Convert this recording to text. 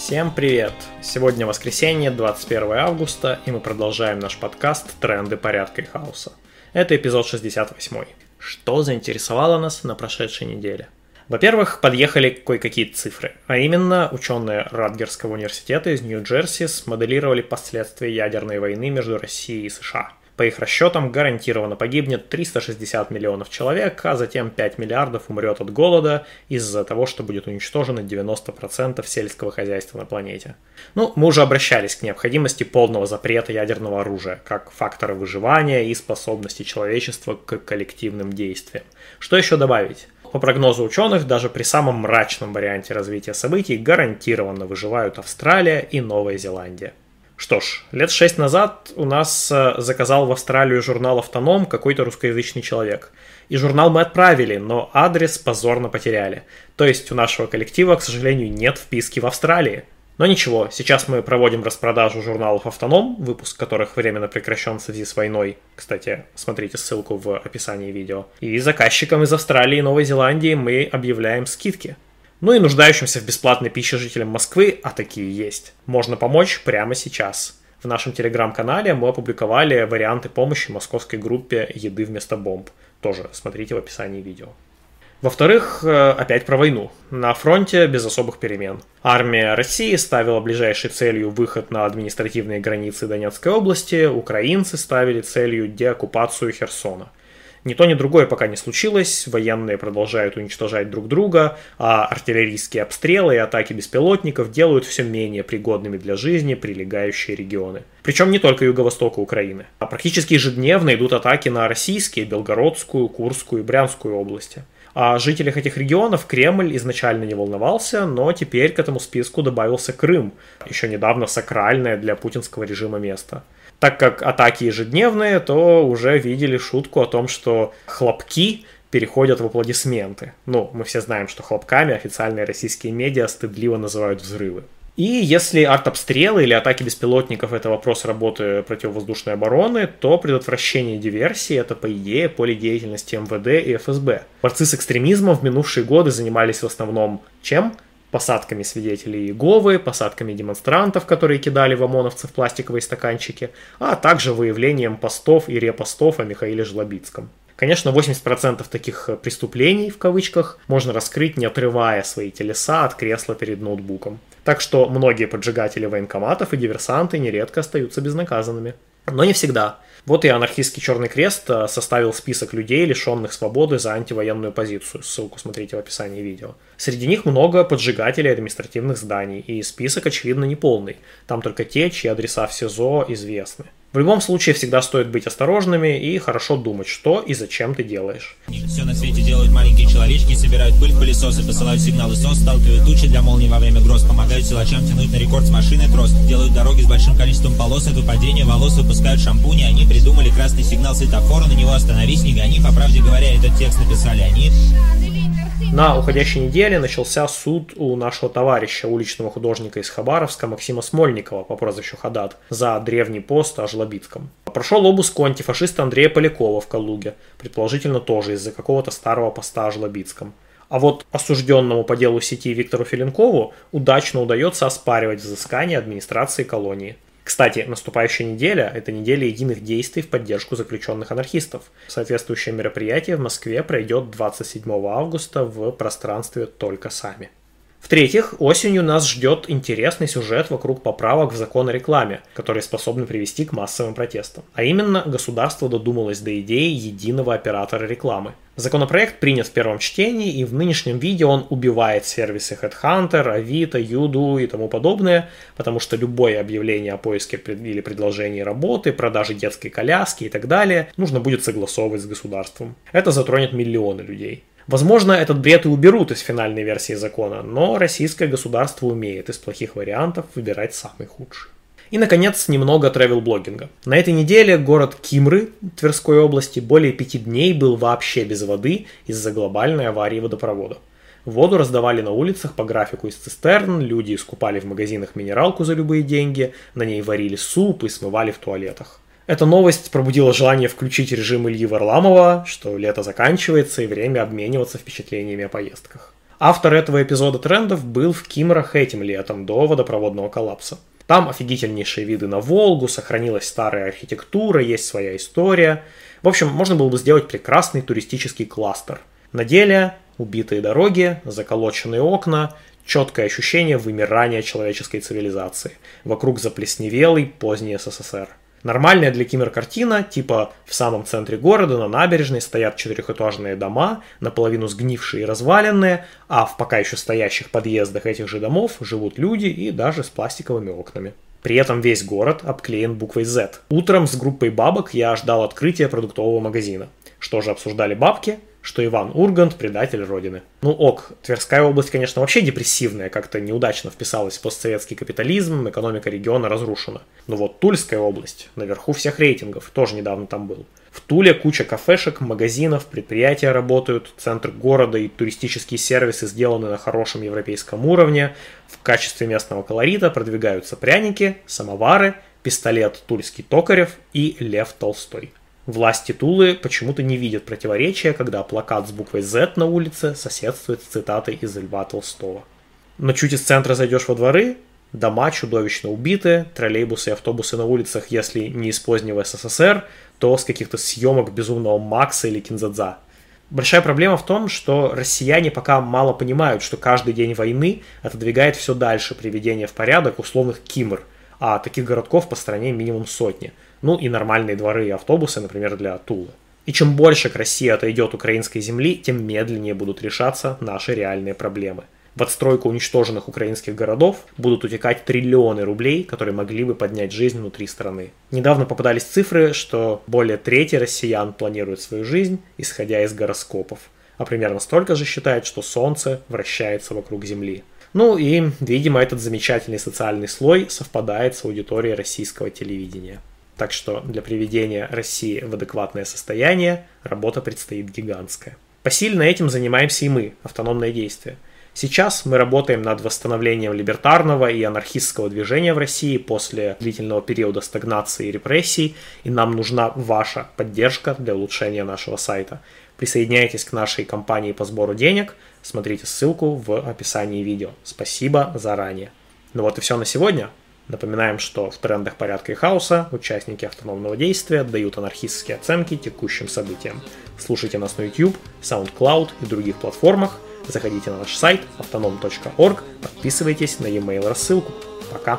Всем привет! Сегодня воскресенье, 21 августа, и мы продолжаем наш подкаст «Тренды порядка и хаоса». Это эпизод 68. Что заинтересовало нас на прошедшей неделе? Во-первых, подъехали кое-какие цифры, а именно ученые Радгерского университета из Нью-Джерси смоделировали последствия ядерной войны между Россией и США – по их расчетам, гарантированно погибнет 360 миллионов человек, а затем 5 миллиардов умрет от голода из-за того, что будет уничтожено 90% сельского хозяйства на планете. Ну, мы уже обращались к необходимости полного запрета ядерного оружия, как фактора выживания и способности человечества к коллективным действиям. Что еще добавить? По прогнозу ученых, даже при самом мрачном варианте развития событий гарантированно выживают Австралия и Новая Зеландия. Что ж, лет шесть назад у нас э, заказал в Австралию журнал «Автоном» какой-то русскоязычный человек. И журнал мы отправили, но адрес позорно потеряли. То есть у нашего коллектива, к сожалению, нет вписки в Австралии. Но ничего, сейчас мы проводим распродажу журналов «Автоном», выпуск которых временно прекращен в связи с войной. Кстати, смотрите ссылку в описании видео. И заказчикам из Австралии и Новой Зеландии мы объявляем скидки. Ну и нуждающимся в бесплатной пище жителям Москвы, а такие есть, можно помочь прямо сейчас. В нашем телеграм-канале мы опубликовали варианты помощи московской группе «Еды вместо бомб». Тоже смотрите в описании видео. Во-вторых, э, опять про войну. На фронте без особых перемен. Армия России ставила ближайшей целью выход на административные границы Донецкой области, украинцы ставили целью деоккупацию Херсона – ни то, ни другое пока не случилось, военные продолжают уничтожать друг друга, а артиллерийские обстрелы и атаки беспилотников делают все менее пригодными для жизни прилегающие регионы. Причем не только юго-востока Украины, а практически ежедневно идут атаки на российские, Белгородскую, Курскую и Брянскую области. О жителях этих регионов Кремль изначально не волновался, но теперь к этому списку добавился Крым, еще недавно сакральное для путинского режима место. Так как атаки ежедневные, то уже видели шутку о том, что хлопки переходят в аплодисменты. Ну, мы все знаем, что хлопками официальные российские медиа стыдливо называют взрывы. И если артобстрелы или атаки беспилотников это вопрос работы противовоздушной обороны, то предотвращение диверсии это, по идее, поле деятельности МВД и ФСБ. Борцы с экстремизмом в минувшие годы занимались в основном чем? Посадками свидетелей Иеговы, посадками демонстрантов, которые кидали в ОМОНовцев пластиковые стаканчики, а также выявлением постов и репостов о Михаиле Жлобицком. Конечно, 80% таких преступлений, в кавычках, можно раскрыть, не отрывая свои телеса от кресла перед ноутбуком. Так что многие поджигатели военкоматов и диверсанты нередко остаются безнаказанными. Но не всегда. Вот и анархистский Черный Крест э, составил список людей, лишенных свободы за антивоенную позицию. Ссылку смотрите в описании видео. Среди них много поджигателей административных зданий, и список, очевидно, не полный. Там только те, чьи адреса в СИЗО известны. В любом случае всегда стоит быть осторожными и хорошо думать, что и зачем ты делаешь. Все на свете делают маленькие человечки, собирают пыль пылесосы, посылают сигналы. СОС, сталкивают тучи для молнии во время гроз, помогают силачам тянуть на рекорд с машины трос, делают дороги с большим количеством полос, это падение волос, выпускают шампуни, они придумали красный сигнал светофора, на него остановись, не гони, по правде говоря, этот текст написали они. На уходящей неделе начался суд у нашего товарища, уличного художника из Хабаровска Максима Смольникова по прозвищу Хадат за древний пост о Жлобицком. Прошел обыск у антифашиста Андрея Полякова в Калуге, предположительно тоже из-за какого-то старого поста о Жлобицком. А вот осужденному по делу сети Виктору Филинкову удачно удается оспаривать взыскание администрации колонии. Кстати, наступающая неделя – это неделя единых действий в поддержку заключенных анархистов. Соответствующее мероприятие в Москве пройдет 27 августа в пространстве «Только сами». В-третьих, осенью нас ждет интересный сюжет вокруг поправок в закон о рекламе, которые способны привести к массовым протестам. А именно, государство додумалось до идеи единого оператора рекламы. Законопроект принят в первом чтении, и в нынешнем виде он убивает сервисы Headhunter, Авито, Юду и тому подобное, потому что любое объявление о поиске или предложении работы, продаже детской коляски и так далее нужно будет согласовывать с государством. Это затронет миллионы людей. Возможно, этот бред и уберут из финальной версии закона, но российское государство умеет из плохих вариантов выбирать самый худший. И, наконец, немного тревел-блогинга. На этой неделе город Кимры Тверской области более пяти дней был вообще без воды из-за глобальной аварии водопровода. Воду раздавали на улицах по графику из цистерн, люди искупали в магазинах минералку за любые деньги, на ней варили суп и смывали в туалетах. Эта новость пробудила желание включить режим Ильи Варламова, что лето заканчивается и время обмениваться впечатлениями о поездках. Автор этого эпизода трендов был в Кимрах этим летом, до водопроводного коллапса. Там офигительнейшие виды на Волгу, сохранилась старая архитектура, есть своя история. В общем, можно было бы сделать прекрасный туристический кластер. На деле убитые дороги, заколоченные окна, четкое ощущение вымирания человеческой цивилизации. Вокруг заплесневелый поздний СССР. Нормальная для Кимер картина, типа в самом центре города на набережной стоят четырехэтажные дома, наполовину сгнившие и разваленные, а в пока еще стоящих подъездах этих же домов живут люди и даже с пластиковыми окнами. При этом весь город обклеен буквой Z. Утром с группой бабок я ждал открытия продуктового магазина. Что же обсуждали бабки? Что Иван Ургант – предатель Родины. Ну ок, Тверская область, конечно, вообще депрессивная, как-то неудачно вписалась в постсоветский капитализм, экономика региона разрушена. Но вот Тульская область, наверху всех рейтингов, тоже недавно там был. В Туле куча кафешек, магазинов, предприятия работают, центр города и туристические сервисы сделаны на хорошем европейском уровне. В качестве местного колорита продвигаются пряники, самовары, пистолет Тульский Токарев и Лев Толстой. Власти Тулы почему-то не видят противоречия, когда плакат с буквой Z на улице соседствует с цитатой из Льва Толстого. Но чуть из центра зайдешь во дворы, дома чудовищно убиты, троллейбусы и автобусы на улицах, если не из позднего СССР, то с каких-то съемок безумного Макса или Кинзадза. Большая проблема в том, что россияне пока мало понимают, что каждый день войны отодвигает все дальше приведение в порядок условных кимр, а таких городков по стране минимум сотни – ну и нормальные дворы и автобусы, например, для Тулы. И чем больше к России отойдет украинской земли, тем медленнее будут решаться наши реальные проблемы. В отстройку уничтоженных украинских городов будут утекать триллионы рублей, которые могли бы поднять жизнь внутри страны. Недавно попадались цифры, что более трети россиян планируют свою жизнь, исходя из гороскопов, а примерно столько же считают, что Солнце вращается вокруг Земли. Ну и, видимо, этот замечательный социальный слой совпадает с аудиторией российского телевидения. Так что для приведения России в адекватное состояние работа предстоит гигантская. Посильно этим занимаемся и мы, автономное действие. Сейчас мы работаем над восстановлением либертарного и анархистского движения в России после длительного периода стагнации и репрессий, и нам нужна ваша поддержка для улучшения нашего сайта. Присоединяйтесь к нашей кампании по сбору денег, смотрите ссылку в описании видео. Спасибо заранее. Ну вот и все на сегодня. Напоминаем, что в трендах порядка и хаоса участники автономного действия дают анархистские оценки текущим событиям. Слушайте нас на YouTube, SoundCloud и других платформах. Заходите на наш сайт autonom.org, подписывайтесь на e-mail рассылку. Пока!